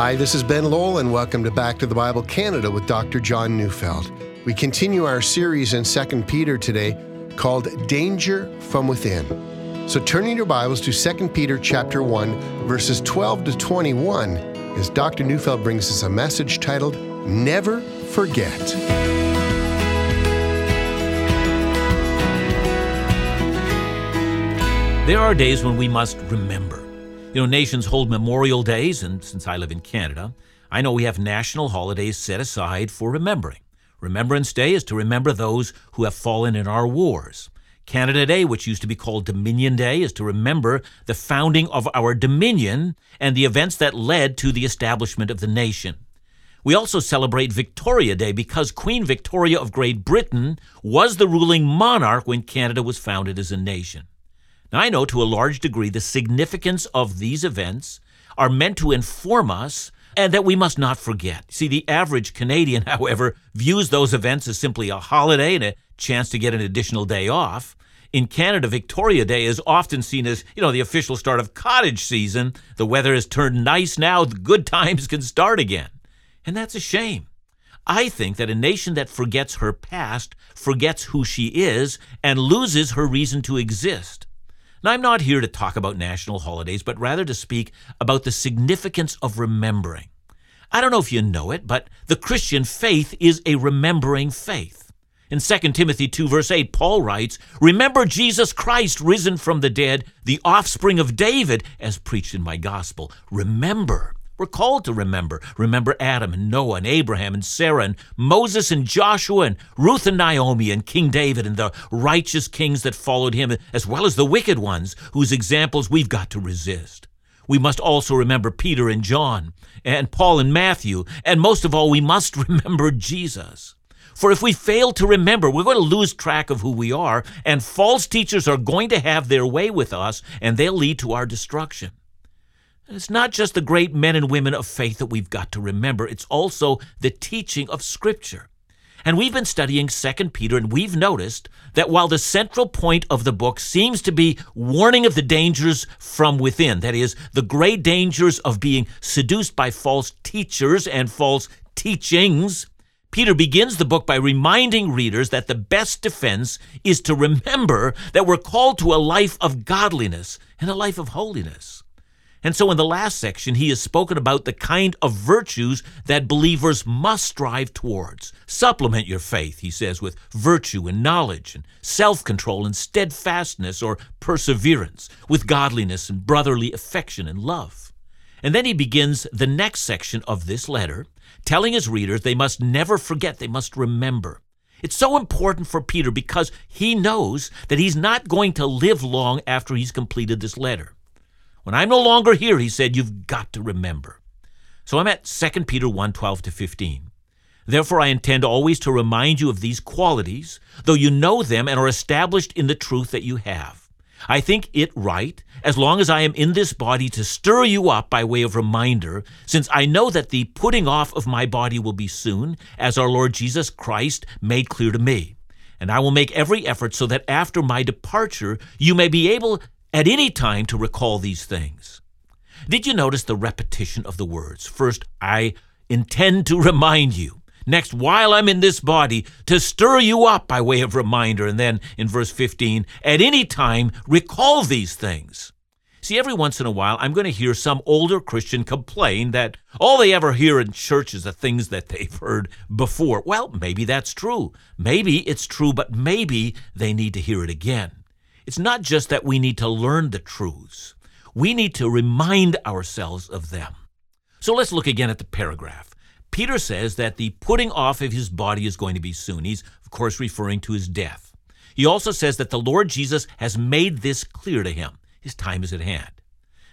Hi, this is Ben Lowell, and welcome to Back to the Bible Canada with Dr. John Neufeld. We continue our series in 2 Peter today called Danger from Within. So turning your Bibles to 2 Peter chapter 1, verses 12 to 21, as Dr. Neufeld brings us a message titled Never Forget. There are days when we must remember. You know, nations hold memorial days, and since I live in Canada, I know we have national holidays set aside for remembering. Remembrance Day is to remember those who have fallen in our wars. Canada Day, which used to be called Dominion Day, is to remember the founding of our Dominion and the events that led to the establishment of the nation. We also celebrate Victoria Day because Queen Victoria of Great Britain was the ruling monarch when Canada was founded as a nation. Now, I know to a large degree the significance of these events are meant to inform us and that we must not forget. See, the average Canadian, however, views those events as simply a holiday and a chance to get an additional day off. In Canada, Victoria Day is often seen as, you know, the official start of cottage season. The weather has turned nice now, the good times can start again. And that's a shame. I think that a nation that forgets her past forgets who she is and loses her reason to exist. Now, I'm not here to talk about national holidays, but rather to speak about the significance of remembering. I don't know if you know it, but the Christian faith is a remembering faith. In 2 Timothy 2, verse 8, Paul writes, Remember Jesus Christ risen from the dead, the offspring of David, as preached in my gospel. Remember. We're called to remember. Remember Adam and Noah and Abraham and Sarah and Moses and Joshua and Ruth and Naomi and King David and the righteous kings that followed him, as well as the wicked ones whose examples we've got to resist. We must also remember Peter and John and Paul and Matthew, and most of all, we must remember Jesus. For if we fail to remember, we're going to lose track of who we are, and false teachers are going to have their way with us, and they'll lead to our destruction. It's not just the great men and women of faith that we've got to remember, it's also the teaching of Scripture. And we've been studying 2 Peter, and we've noticed that while the central point of the book seems to be warning of the dangers from within, that is, the great dangers of being seduced by false teachers and false teachings, Peter begins the book by reminding readers that the best defense is to remember that we're called to a life of godliness and a life of holiness. And so, in the last section, he has spoken about the kind of virtues that believers must strive towards. Supplement your faith, he says, with virtue and knowledge and self control and steadfastness or perseverance, with godliness and brotherly affection and love. And then he begins the next section of this letter, telling his readers they must never forget, they must remember. It's so important for Peter because he knows that he's not going to live long after he's completed this letter. When I'm no longer here, he said, you've got to remember. So I'm at 2 Peter 1 12 to 15. Therefore, I intend always to remind you of these qualities, though you know them and are established in the truth that you have. I think it right, as long as I am in this body, to stir you up by way of reminder, since I know that the putting off of my body will be soon, as our Lord Jesus Christ made clear to me. And I will make every effort so that after my departure you may be able at any time to recall these things. Did you notice the repetition of the words? First, I intend to remind you. Next, while I'm in this body, to stir you up by way of reminder. And then in verse 15, at any time, recall these things. See, every once in a while, I'm going to hear some older Christian complain that all they ever hear in church is the things that they've heard before. Well, maybe that's true. Maybe it's true, but maybe they need to hear it again. It's not just that we need to learn the truths, we need to remind ourselves of them. So let's look again at the paragraph. Peter says that the putting off of his body is going to be soon. He's, of course, referring to his death. He also says that the Lord Jesus has made this clear to him. His time is at hand.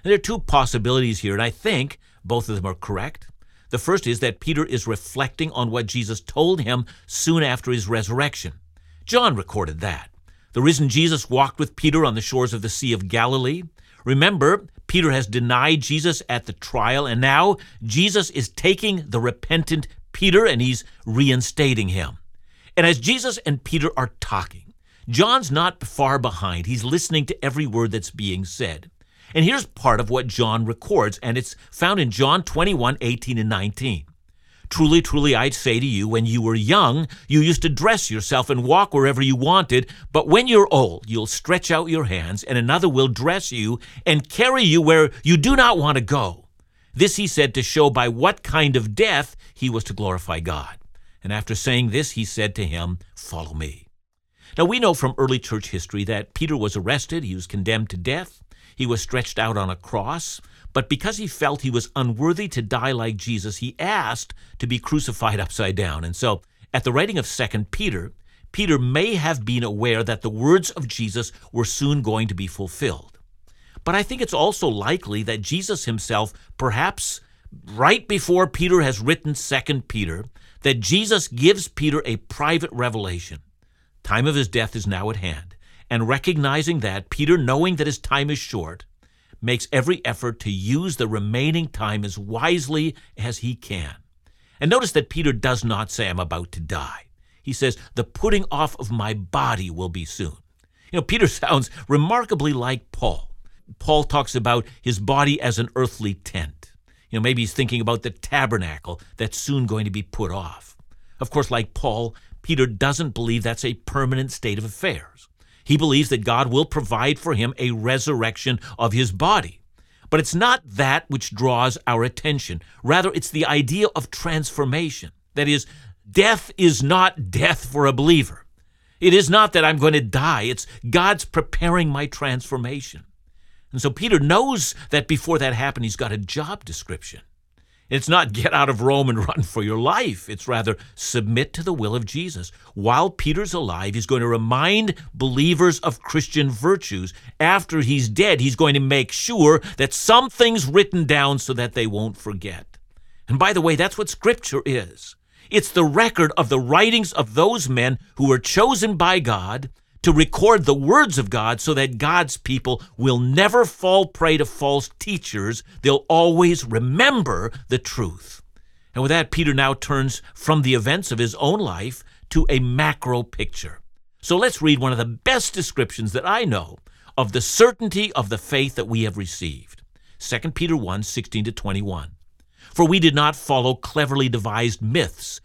And there are two possibilities here, and I think both of them are correct. The first is that Peter is reflecting on what Jesus told him soon after his resurrection. John recorded that. The risen Jesus walked with Peter on the shores of the Sea of Galilee. Remember, Peter has denied Jesus at the trial, and now Jesus is taking the repentant Peter and he's reinstating him. And as Jesus and Peter are talking, John's not far behind. He's listening to every word that's being said. And here's part of what John records, and it's found in John 21 18 and 19. Truly, truly, I say to you, when you were young, you used to dress yourself and walk wherever you wanted. But when you're old, you'll stretch out your hands, and another will dress you and carry you where you do not want to go. This he said to show by what kind of death he was to glorify God. And after saying this, he said to him, Follow me. Now, we know from early church history that Peter was arrested, he was condemned to death, he was stretched out on a cross. But because he felt he was unworthy to die like Jesus, he asked to be crucified upside down. And so, at the writing of 2 Peter, Peter may have been aware that the words of Jesus were soon going to be fulfilled. But I think it's also likely that Jesus himself, perhaps right before Peter has written 2 Peter, that Jesus gives Peter a private revelation. Time of his death is now at hand. And recognizing that, Peter, knowing that his time is short, makes every effort to use the remaining time as wisely as he can. And notice that Peter does not say, I'm about to die. He says, The putting off of my body will be soon. You know, Peter sounds remarkably like Paul. Paul talks about his body as an earthly tent. You know, maybe he's thinking about the tabernacle that's soon going to be put off. Of course, like Paul, Peter doesn't believe that's a permanent state of affairs. He believes that God will provide for him a resurrection of his body. But it's not that which draws our attention. Rather, it's the idea of transformation. That is, death is not death for a believer. It is not that I'm going to die, it's God's preparing my transformation. And so Peter knows that before that happened, he's got a job description. It's not get out of Rome and run for your life. It's rather submit to the will of Jesus. While Peter's alive, he's going to remind believers of Christian virtues. After he's dead, he's going to make sure that something's written down so that they won't forget. And by the way, that's what Scripture is. It's the record of the writings of those men who were chosen by God to record the words of God so that God's people will never fall prey to false teachers. They'll always remember the truth. And with that, Peter now turns from the events of his own life to a macro picture. So let's read one of the best descriptions that I know of the certainty of the faith that we have received. 2 Peter 1 16 to 21. For we did not follow cleverly devised myths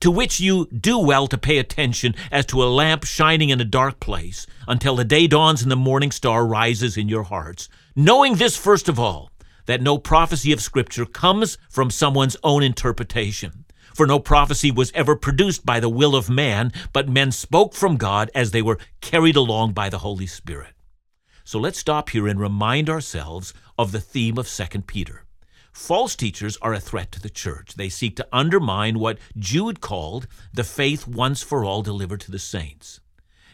to which you do well to pay attention as to a lamp shining in a dark place until the day dawns and the morning star rises in your hearts. Knowing this, first of all, that no prophecy of Scripture comes from someone's own interpretation. For no prophecy was ever produced by the will of man, but men spoke from God as they were carried along by the Holy Spirit. So let's stop here and remind ourselves of the theme of 2 Peter. False teachers are a threat to the church. They seek to undermine what Jude called the faith once for all delivered to the saints.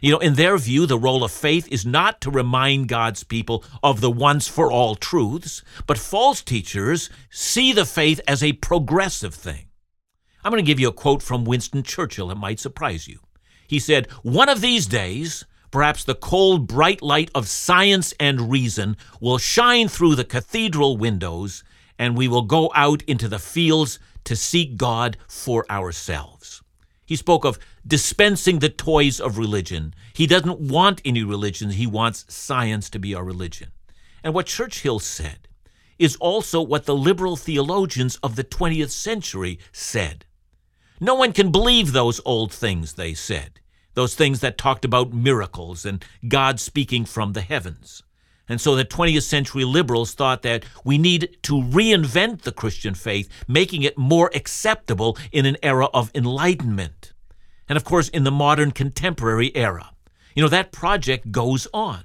You know, in their view, the role of faith is not to remind God's people of the once for all truths, but false teachers see the faith as a progressive thing. I'm going to give you a quote from Winston Churchill that might surprise you. He said, One of these days, perhaps the cold, bright light of science and reason will shine through the cathedral windows and we will go out into the fields to seek God for ourselves. He spoke of dispensing the toys of religion. He doesn't want any religion, he wants science to be our religion. And what Churchill said is also what the liberal theologians of the 20th century said. No one can believe those old things, they said, those things that talked about miracles and God speaking from the heavens. And so the 20th century liberals thought that we need to reinvent the Christian faith, making it more acceptable in an era of enlightenment. And of course, in the modern contemporary era. You know, that project goes on.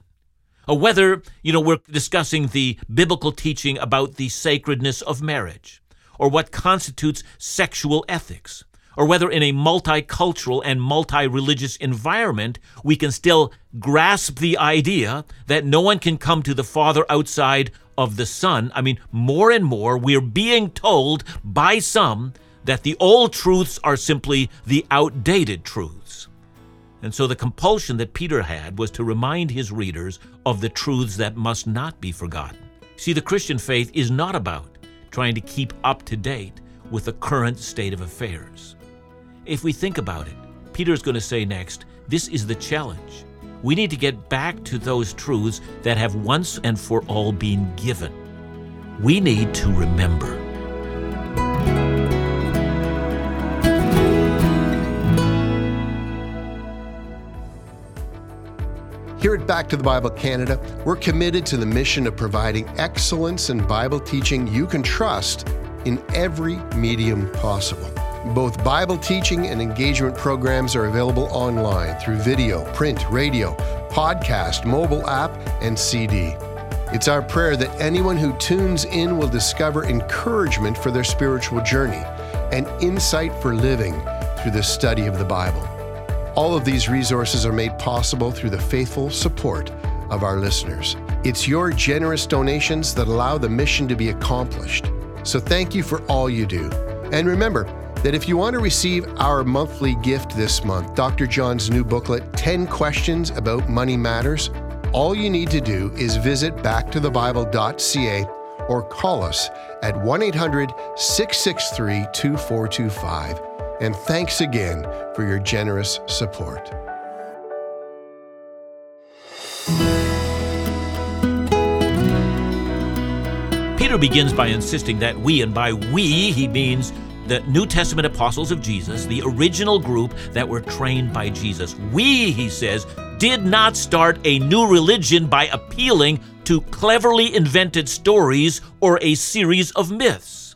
Or whether, you know, we're discussing the biblical teaching about the sacredness of marriage, or what constitutes sexual ethics, or whether in a multicultural and multi religious environment we can still grasp the idea that no one can come to the Father outside of the Son. I mean, more and more we're being told by some that the old truths are simply the outdated truths. And so the compulsion that Peter had was to remind his readers of the truths that must not be forgotten. See, the Christian faith is not about trying to keep up to date with the current state of affairs. If we think about it, Peter's going to say next, this is the challenge. We need to get back to those truths that have once and for all been given. We need to remember. Here at Back to the Bible Canada, we're committed to the mission of providing excellence in Bible teaching you can trust in every medium possible. Both Bible teaching and engagement programs are available online through video, print, radio, podcast, mobile app, and CD. It's our prayer that anyone who tunes in will discover encouragement for their spiritual journey and insight for living through the study of the Bible. All of these resources are made possible through the faithful support of our listeners. It's your generous donations that allow the mission to be accomplished. So thank you for all you do. And remember that if you want to receive our monthly gift this month, Dr. John's new booklet, 10 Questions About Money Matters, all you need to do is visit backtothebible.ca or call us at 1 800 663 2425 and thanks again for your generous support. Peter begins by insisting that we, and by we, he means the New Testament apostles of Jesus, the original group that were trained by Jesus. We, he says, did not start a new religion by appealing to cleverly invented stories or a series of myths.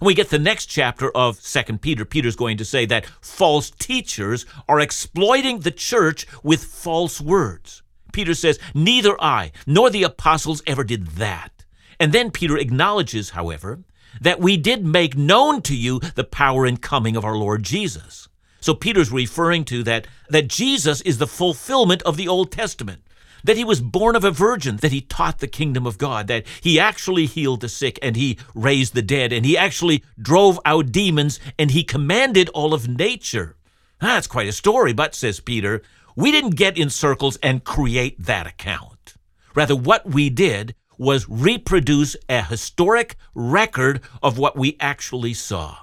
And we get the next chapter of 2 Peter. Peter's going to say that false teachers are exploiting the church with false words. Peter says, Neither I nor the apostles ever did that. And then Peter acknowledges, however, that we did make known to you the power and coming of our Lord Jesus. So Peter's referring to that, that Jesus is the fulfillment of the Old Testament that he was born of a virgin, that he taught the kingdom of God, that he actually healed the sick and he raised the dead, and he actually drove out demons and he commanded all of nature. Ah, that's quite a story, but, says Peter, we didn't get in circles and create that account. Rather, what we did was reproduce a historic record of what we actually saw.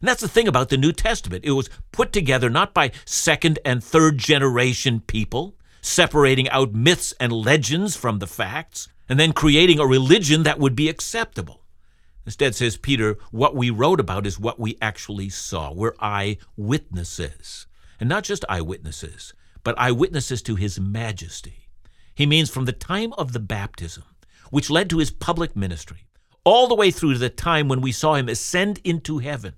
And that's the thing about the New Testament. It was put together not by second and third generation people, separating out myths and legends from the facts, and then creating a religion that would be acceptable. Instead, says Peter, what we wrote about is what we actually saw. We're eyewitnesses. And not just eyewitnesses, but eyewitnesses to his majesty. He means from the time of the baptism, which led to his public ministry, all the way through to the time when we saw him ascend into heaven.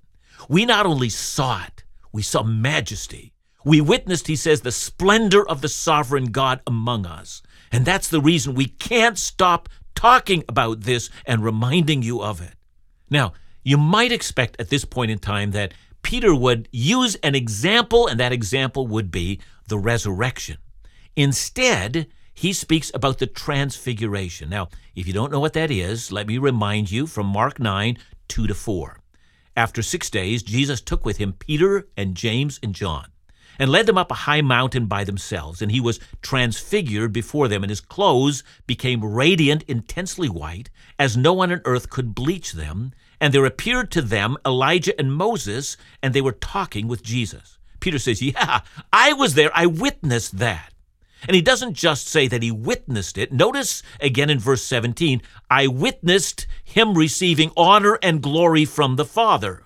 We not only saw it, we saw majesty. We witnessed, he says, the splendor of the sovereign God among us. And that's the reason we can't stop talking about this and reminding you of it. Now, you might expect at this point in time that Peter would use an example, and that example would be the resurrection. Instead, he speaks about the transfiguration. Now, if you don't know what that is, let me remind you from Mark 9 2 to 4. After six days, Jesus took with him Peter and James and John and led them up a high mountain by themselves. And he was transfigured before them, and his clothes became radiant, intensely white, as no one on earth could bleach them. And there appeared to them Elijah and Moses, and they were talking with Jesus. Peter says, Yeah, I was there. I witnessed that. And he doesn't just say that he witnessed it. Notice again in verse 17, I witnessed him receiving honor and glory from the Father.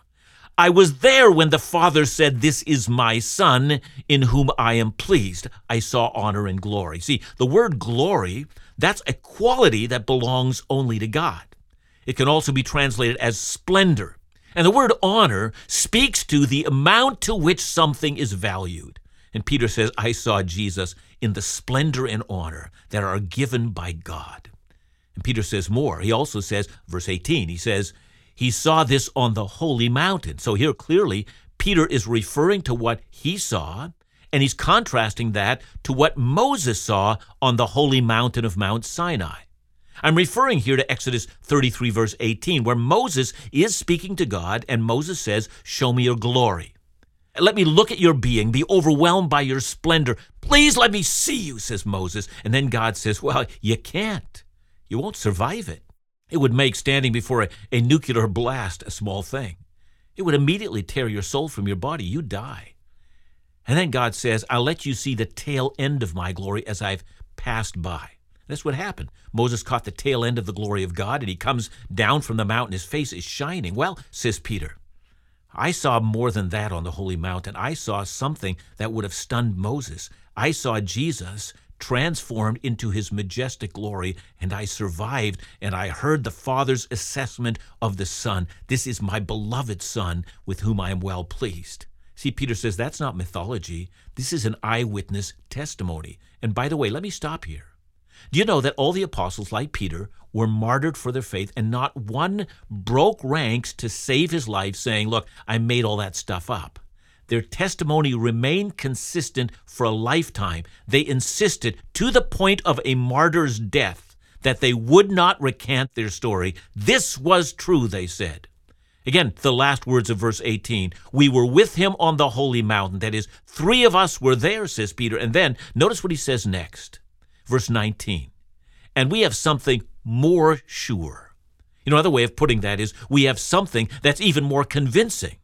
I was there when the Father said, This is my Son, in whom I am pleased. I saw honor and glory. See, the word glory, that's a quality that belongs only to God. It can also be translated as splendor. And the word honor speaks to the amount to which something is valued. And Peter says, I saw Jesus in the splendor and honor that are given by God. And Peter says more. He also says, verse 18, he says, he saw this on the holy mountain. So here clearly, Peter is referring to what he saw, and he's contrasting that to what Moses saw on the holy mountain of Mount Sinai. I'm referring here to Exodus 33, verse 18, where Moses is speaking to God, and Moses says, Show me your glory. Let me look at your being, be overwhelmed by your splendor. Please let me see you, says Moses. And then God says, Well, you can't. You won't survive it. It would make standing before a, a nuclear blast a small thing. It would immediately tear your soul from your body. You die. And then God says, I'll let you see the tail end of my glory as I've passed by. That's what happened. Moses caught the tail end of the glory of God, and he comes down from the mountain. His face is shining. Well, says Peter, I saw more than that on the holy mountain. I saw something that would have stunned Moses. I saw Jesus transformed into his majestic glory, and I survived, and I heard the Father's assessment of the Son. This is my beloved Son, with whom I am well pleased. See, Peter says that's not mythology. This is an eyewitness testimony. And by the way, let me stop here. Do you know that all the apostles, like Peter, were martyred for their faith, and not one broke ranks to save his life, saying, Look, I made all that stuff up? Their testimony remained consistent for a lifetime. They insisted, to the point of a martyr's death, that they would not recant their story. This was true, they said. Again, the last words of verse 18 We were with him on the holy mountain. That is, three of us were there, says Peter. And then notice what he says next verse 19. And we have something more sure. You know, another way of putting that is we have something that's even more convincing.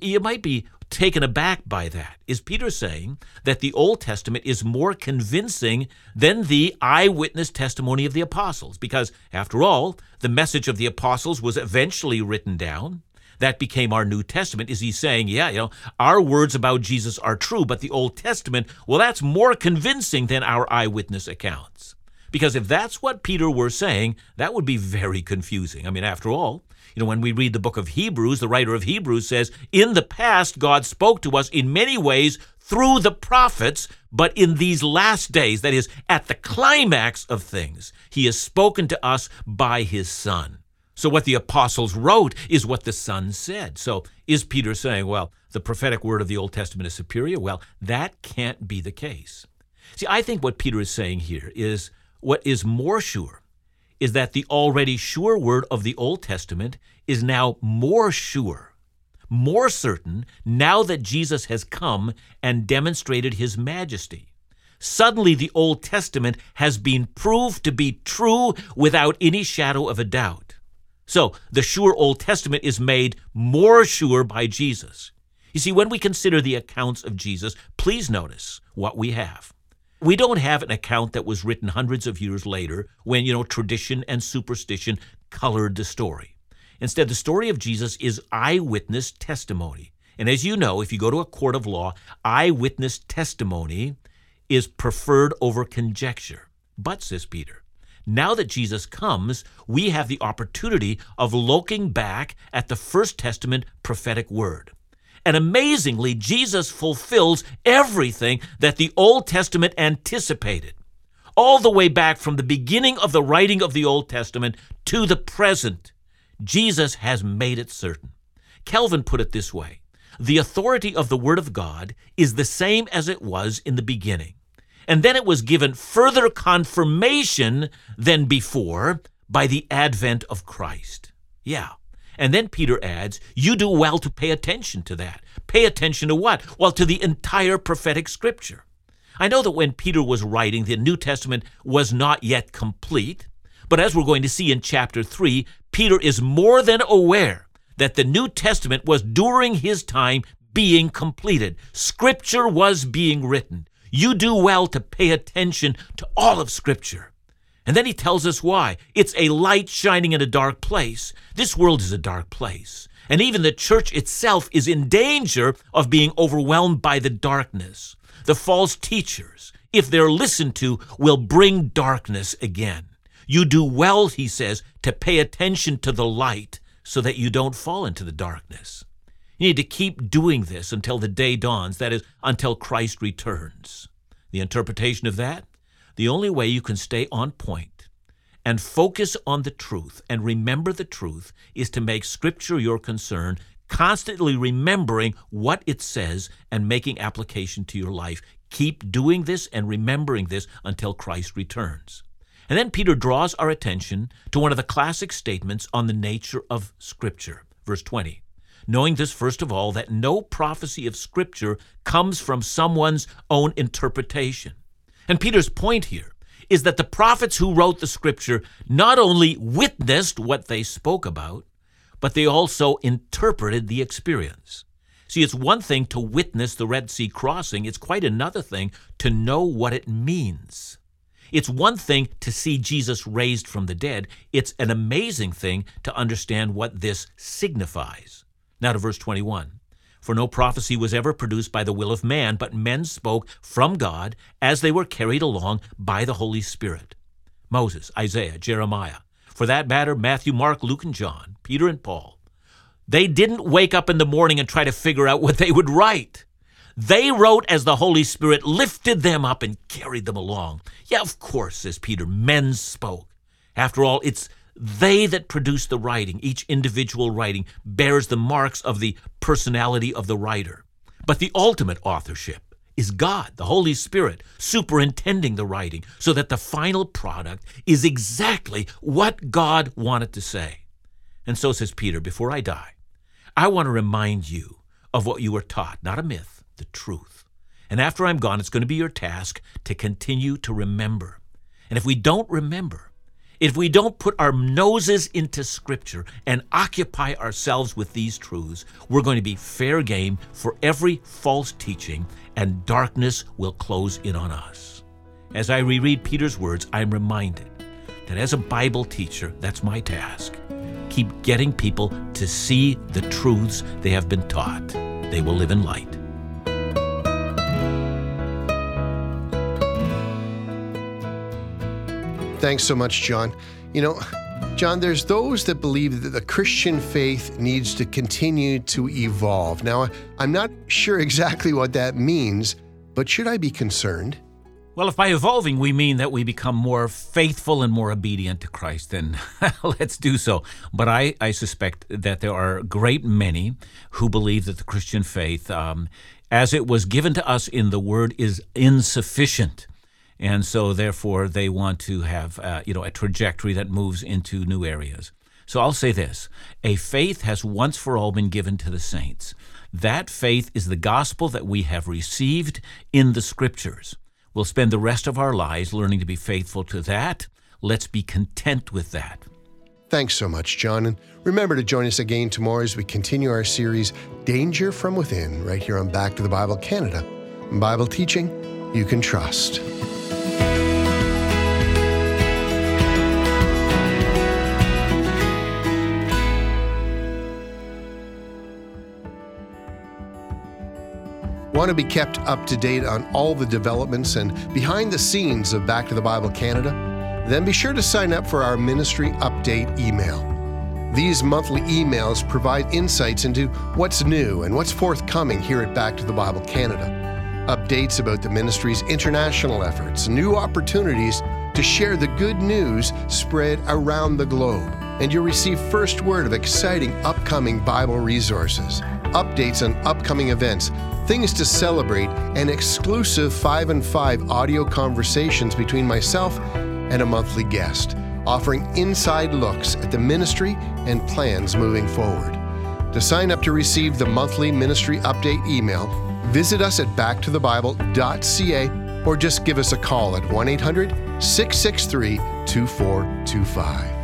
You might be taken aback by that. Is Peter saying that the Old Testament is more convincing than the eyewitness testimony of the apostles? Because, after all, the message of the apostles was eventually written down that became our New Testament. Is he saying, yeah, you know, our words about Jesus are true, but the Old Testament, well, that's more convincing than our eyewitness accounts. Because if that's what Peter were saying, that would be very confusing. I mean, after all, you know, when we read the book of Hebrews, the writer of Hebrews says, In the past, God spoke to us in many ways through the prophets, but in these last days, that is, at the climax of things, he has spoken to us by his Son. So, what the apostles wrote is what the Son said. So, is Peter saying, well, the prophetic word of the Old Testament is superior? Well, that can't be the case. See, I think what Peter is saying here is what is more sure is that the already sure word of the Old Testament is now more sure, more certain, now that Jesus has come and demonstrated his majesty. Suddenly, the Old Testament has been proved to be true without any shadow of a doubt. So the sure Old Testament is made more sure by Jesus. You see, when we consider the accounts of Jesus, please notice what we have. We don't have an account that was written hundreds of years later when, you know, tradition and superstition colored the story. Instead, the story of Jesus is eyewitness testimony. And as you know, if you go to a court of law, eyewitness testimony is preferred over conjecture. But, says Peter, now that Jesus comes, we have the opportunity of looking back at the First Testament prophetic word. And amazingly, Jesus fulfills everything that the Old Testament anticipated. All the way back from the beginning of the writing of the Old Testament to the present, Jesus has made it certain. Calvin put it this way The authority of the Word of God is the same as it was in the beginning. And then it was given further confirmation than before by the advent of Christ. Yeah. And then Peter adds, You do well to pay attention to that. Pay attention to what? Well, to the entire prophetic scripture. I know that when Peter was writing, the New Testament was not yet complete. But as we're going to see in chapter 3, Peter is more than aware that the New Testament was during his time being completed. Scripture was being written. You do well to pay attention to all of Scripture. And then he tells us why. It's a light shining in a dark place. This world is a dark place. And even the church itself is in danger of being overwhelmed by the darkness. The false teachers, if they're listened to, will bring darkness again. You do well, he says, to pay attention to the light so that you don't fall into the darkness. You need to keep doing this until the day dawns, that is, until Christ returns. The interpretation of that? The only way you can stay on point and focus on the truth and remember the truth is to make Scripture your concern, constantly remembering what it says and making application to your life. Keep doing this and remembering this until Christ returns. And then Peter draws our attention to one of the classic statements on the nature of Scripture. Verse 20. Knowing this, first of all, that no prophecy of Scripture comes from someone's own interpretation. And Peter's point here is that the prophets who wrote the Scripture not only witnessed what they spoke about, but they also interpreted the experience. See, it's one thing to witness the Red Sea crossing, it's quite another thing to know what it means. It's one thing to see Jesus raised from the dead, it's an amazing thing to understand what this signifies. Now to verse 21. For no prophecy was ever produced by the will of man, but men spoke from God as they were carried along by the Holy Spirit. Moses, Isaiah, Jeremiah, for that matter, Matthew, Mark, Luke, and John, Peter and Paul, they didn't wake up in the morning and try to figure out what they would write. They wrote as the Holy Spirit lifted them up and carried them along. Yeah, of course, says Peter, men spoke. After all, it's they that produce the writing. Each individual writing bears the marks of the personality of the writer. But the ultimate authorship is God, the Holy Spirit, superintending the writing so that the final product is exactly what God wanted to say. And so says Peter, before I die, I want to remind you of what you were taught, not a myth, the truth. And after I'm gone, it's going to be your task to continue to remember. And if we don't remember, if we don't put our noses into Scripture and occupy ourselves with these truths, we're going to be fair game for every false teaching, and darkness will close in on us. As I reread Peter's words, I'm reminded that as a Bible teacher, that's my task keep getting people to see the truths they have been taught. They will live in light. Thanks so much, John. You know, John, there's those that believe that the Christian faith needs to continue to evolve. Now, I'm not sure exactly what that means, but should I be concerned? Well, if by evolving we mean that we become more faithful and more obedient to Christ, then let's do so. But I, I suspect that there are a great many who believe that the Christian faith, um, as it was given to us in the Word, is insufficient. And so, therefore, they want to have uh, you know a trajectory that moves into new areas. So I'll say this: a faith has once for all been given to the saints. That faith is the gospel that we have received in the Scriptures. We'll spend the rest of our lives learning to be faithful to that. Let's be content with that. Thanks so much, John. And remember to join us again tomorrow as we continue our series, Danger from Within, right here on Back to the Bible Canada. Bible teaching you can trust. Want to be kept up to date on all the developments and behind the scenes of Back to the Bible Canada? Then be sure to sign up for our ministry update email. These monthly emails provide insights into what's new and what's forthcoming here at Back to the Bible Canada. Updates about the ministry's international efforts, new opportunities to share the good news spread around the globe, and you'll receive first word of exciting upcoming Bible resources, updates on upcoming events, things to celebrate, and exclusive 5 and 5 audio conversations between myself and a monthly guest, offering inside looks at the ministry and plans moving forward. To sign up to receive the monthly ministry update email, visit us at backtothebible.ca or just give us a call at 1 800 663 2425.